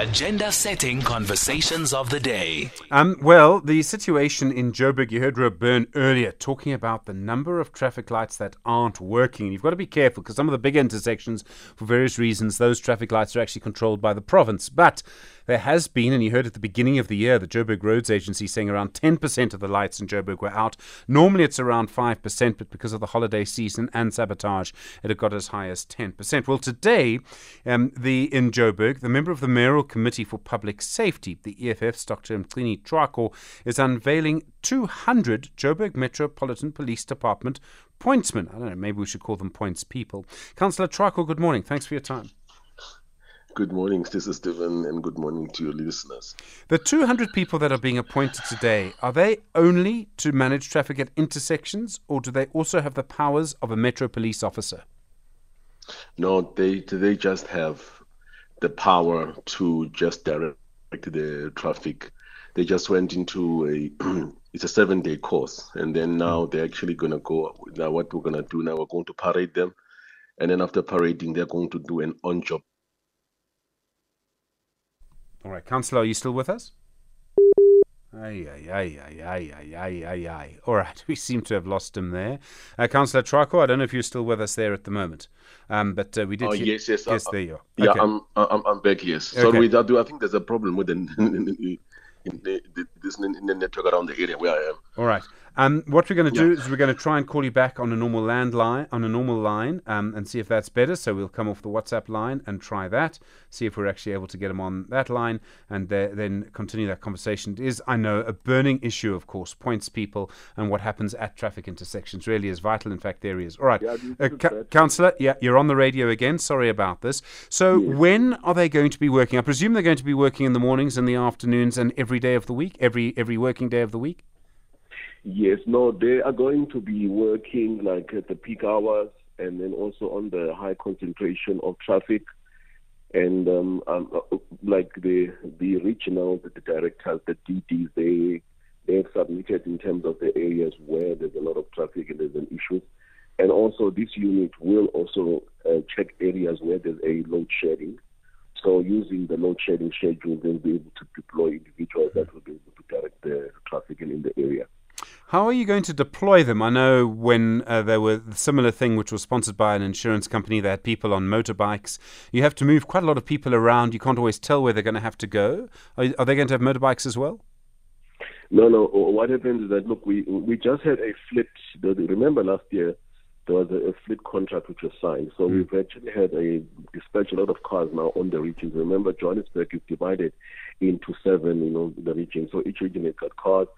Agenda setting conversations of the day. Um, well, the situation in Joburg, you heard Rob Byrne earlier talking about the number of traffic lights that aren't working. You've got to be careful because some of the big intersections, for various reasons, those traffic lights are actually controlled by the province. But there has been, and you heard at the beginning of the year, the Joburg Roads Agency saying around 10% of the lights in Joburg were out. Normally it's around 5%, but because of the holiday season and sabotage, it had got as high as 10%. Well, today, um, the in Joburg, the member of the Mayoral Committee for Public Safety, the EFF's Dr. Mgcini Tshwaku, is unveiling 200 Joburg Metropolitan Police Department pointsmen. I don't know, maybe we should call them points people. Councillor Tshwaku, good morning. Thanks for your time. Good morning, Stacey Stephen, and good morning to your listeners. The 200 people that are being appointed today, are they only to manage traffic at intersections, or do they also have the powers of a Metro police officer? No, they they just have the power to just direct the traffic. They just went into a it's a seven day course, and then now mm. they're actually gonna go. Now what we're gonna do now, we're going to parade them, and then after parading, they're going to do an on job all right, Councillor, are you still with us? Ay ay ay ay ay ay ay ay. All right, we seem to have lost him there. Uh, Councillor Tshwaku, I don't know if you're still with us there at the moment, um, but uh, we did. Oh, hear- yes, yes. Yes, I, there you are. Yeah. I'm, I'm, I'm back, yes. Okay. Sorry, I, do, I think there's a problem with the, in the, the, this, in the network around the area where I am. All right. Um, what we're going to do is we're going to try and call you back on a normal landline, on a normal line, um, and see if that's better. So we'll come off the WhatsApp line and try that, see if we're actually able to get them on that line, and the- then continue that conversation. It is, I know, a burning issue, of course, points people and what happens at traffic intersections really is vital. In fact, there is. All right, Yeah, uh, Ca- councillor, yeah, you're on the radio again. Sorry about this. So when are they going to be working? I presume they're going to be working in the mornings and the afternoons and every day of the week, every every working day of the week. Yes, no, they are going to be working like at the peak hours and then also on the high concentration of traffic. And um, um, uh, like the the regional, the, directors, the DDs, they they have submitted in terms of the areas where there's a lot of traffic and there's an issue. And also, this unit will also uh, check areas where there's a load shedding. So, using the load shedding schedule, they'll be able to deploy individuals that will be able to direct the traffic in, in the area. How are you going to deploy them? I know when uh, there were a similar thing, which was sponsored by an insurance company, they had people on motorbikes. You have to move quite a lot of people around. You can't always tell where they're going to have to go. Are, are they going to have motorbikes as well? No, no. What happens is that look, we we just had a fleet. Remember last year there was a, a fleet contract which was signed. So we've actually had a dispatch a lot of cars now on the regions. Remember, Johannesburg is divided into seven, you know, the regions. So each region has got cars.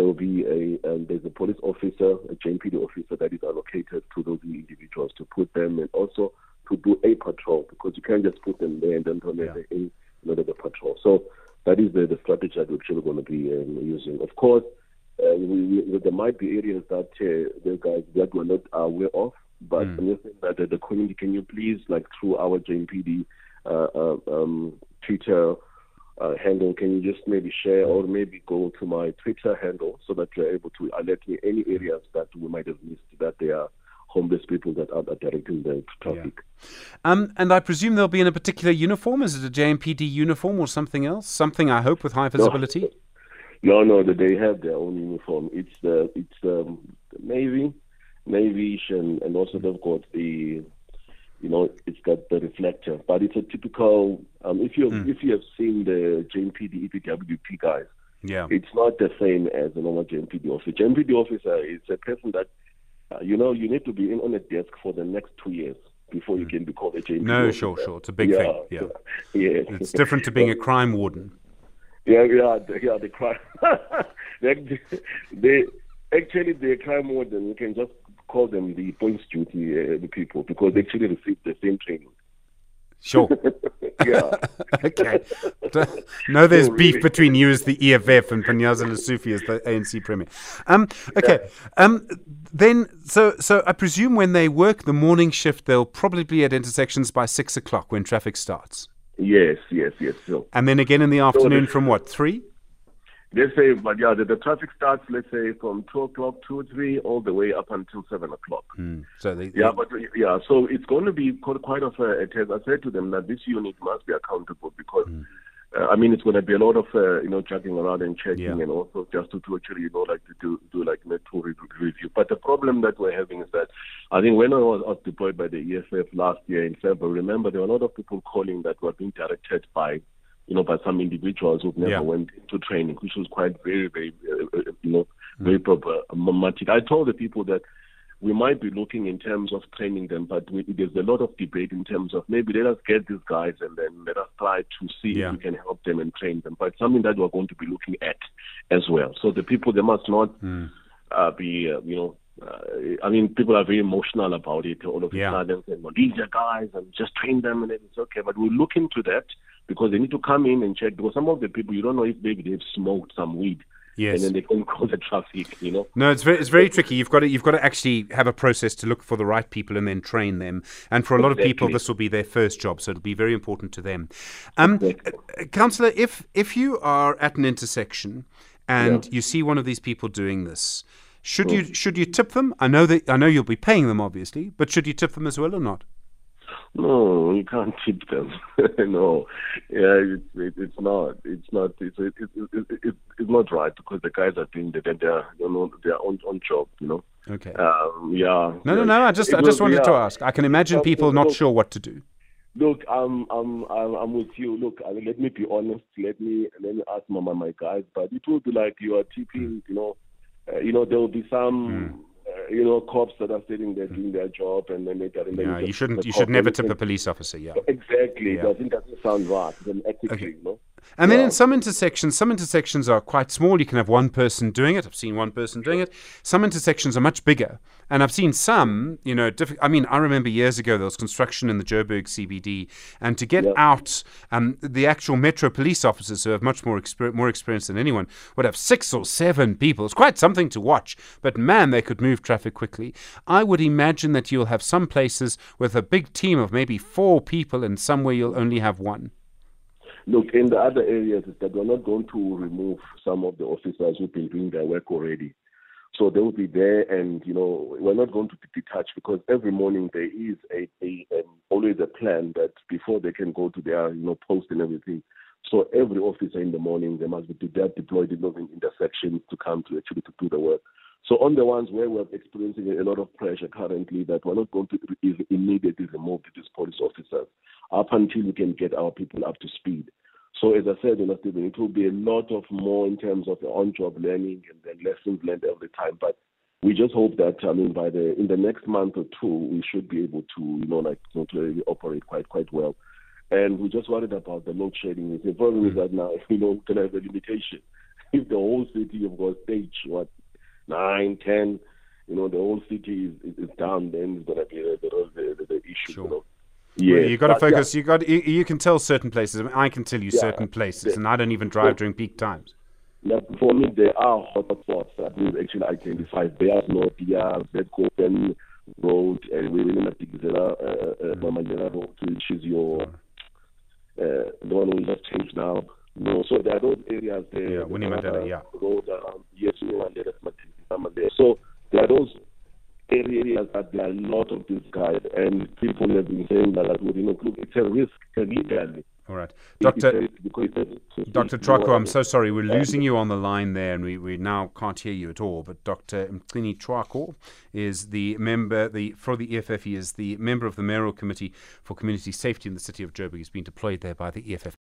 There will be a um, there's a police officer, a JMPD officer that is allocated to those individuals to put them and also to do a patrol because you can't just put them there and then turn Yeah. them in another the patrol. So that is the, the strategy that we're actually going to be um, using. Of course, uh, we, we, there might be areas that uh, the guys that we're not aware of, but I'm just saying that uh, the community, can you please, like through our JMPD uh, uh, um, Twitter uh, handle, can you just maybe share or maybe go to my Twitter handle so that you're able to alert me any areas that we might have missed that there are homeless people that are directing the traffic. Um, and I presume they'll be in a particular uniform. Is it a JMPD uniform or something else? Something I hope with high visibility. No, no, that they have their own uniform. It's the it's um, the navy, navy, and and also they've got the, you know, got the reflector. But it's a typical. Um, if you if you have seen the JMPD EPWP guys, Yeah. it's not the same as a normal JMPD officer. JMPD officer is a person that, uh, you know, you need to be in on a desk for the next two years before you can be called a JMPD. No, officer. sure, sure. It's a big yeah, thing. Yeah. yeah. It's different to being a crime warden. Yeah, yeah, the, yeah. The crime. they, they actually the crime warden. You can just call them the points duty uh, the people because they actually receive the same training. Sure. Yeah. okay. No, there's beef really? between you as the EFF and Panyaza Lesufi as the ANC premier. Um, okay. Um, then, so so I presume when they work the morning shift, they'll probably be at intersections by six o'clock when traffic starts, yes, yes, yes. So and then again in the afternoon from what three? Let's say, but yeah, the, the traffic starts. Let's say from two o'clock, two three, all the way up until seven o'clock. Hmm. So they, Yeah, but yeah, so it's going to be quite, of a, a test. I said to them that this unit must be accountable because I mean, it's going to be a lot of uh, you know dragging around and checking, Yeah. and also just to, to actually you know like to do, do like network re- review. But the problem that we're having is that I think when I was, I was deployed by the EFF last year in February, remember there were a lot of people calling that were being directed by you know by some individuals who never Yeah. went into training, which was quite very very uh, you know very problematic. I told the people that we might be looking in terms of training them, but we, there's a lot of debate in terms of maybe let us get these guys and then let us try to see Yeah. if we can help them and train them. But something that we're going to be looking at as well. So the people they must not uh, be uh, you know. Uh, I mean, people are very emotional about it. All of Yeah. a sudden, saying, "Well, these are guys, and just train them, and it's okay." But we'll look into that because they need to come in and check. Because some of the people, you don't know if maybe they've smoked some weed, Yes. and then they can cause the traffic. You know, No, it's very, it's very tricky. You've got to you've got to actually have a process to look for the right people and then train them. And for a lot of people, this will be their first job, so it'll be very important to them. Um, Exactly. uh, Councillor, if if you are at an intersection and you see one of these people doing this, should you should you tip them? I know that I know you'll be paying them, obviously, but should you tip them as well or not? No, you can't tip them. no, yeah, it's it, it's not. It's not. It's it, it, it, it, it's not right because the guys are doing that. They're you know they're on on job. You know. Okay. Um, yeah. no, no, no. I just I just wanted to uh, ask. I can imagine people not sure what to do. Look, I'm I'm I'm, I'm with you. Look, I mean, let me be honest. Let me let me ask my my guys, but it will be like you are tipping. You know, uh, you know there will be some. Uh, Uh, you know, cops that are sitting there doing their job, and then they then Yeah, you shouldn't you should never tip a police officer. Yeah. Exactly. Yeah. I think that doesn't sound right. Then ethically, Okay. you know. And then in some intersections, some intersections are quite small. You can have one person doing it. I've seen one person doing it. Some intersections are much bigger. And I've seen some, you know, diff- I mean, I remember years ago there was construction in the Joburg CBD. And to get Yeah. out, um, the actual Metro police officers who have much more, exper- more experience than anyone would have six or seven people. It's quite something to watch. But man, they could move traffic quickly. I would imagine that you'll have some places with a big team of maybe four people and somewhere you'll only have one. Look, in the other areas, is that we're not going to remove some of the officers who've been doing their work already. So they will be there, and you know, we're not going to be detached because every morning there is a, a um, always a plan that before they can go to their you know post and everything. So every officer in the morning they must be they're deployed in those intersections to come to actually to do the work. So on the ones where we're experiencing a lot of pressure currently, that we're not going to immediately remove these police officers up until we can get our people up to speed. So as I said, you know, Stephen, it will be a lot of more in terms of the on-job learning and then lessons learned every time. But we just hope that I mean by the in the next month or two we should be able to you know like you know, to really operate quite quite well. And we just worried about the load shedding. The problem is that now you know can have a limitation. If the whole city of got stage what nine, ten, you know the whole city is, is, is down, then it's gonna be the the, the, the issue. Sure. You know. Well, Yeah, you got to but, yeah. focus. You got you, you can tell certain places. I, mean, I can tell you Yeah. certain places, Yeah. and I don't even drive during peak times. Now, for me, there are hotspots that we've actually identified. There's no Dia, Bedcopen Road, and we're in Matigzela, uh, uh, Mamandela Road, which is your, uh, the one we just changed now. No, so there are those areas there. Yeah, Winnie Mandela, yeah. Road around, yes, Winnie Mandela, There. So there are those areas that there are a lot of these guys, and people have been saying that, that you know, look, it's a risk, legally. All right, Doctor Doctor you know what Tshwaku, I I'm so sorry. We're losing you on the line there, and we, we now can't hear you at all. But Doctor Mgcini Tshwaku is the member the for the EFF. He is the member of the mayoral committee for community safety in the city of Joburg. He's been deployed there by the EFF.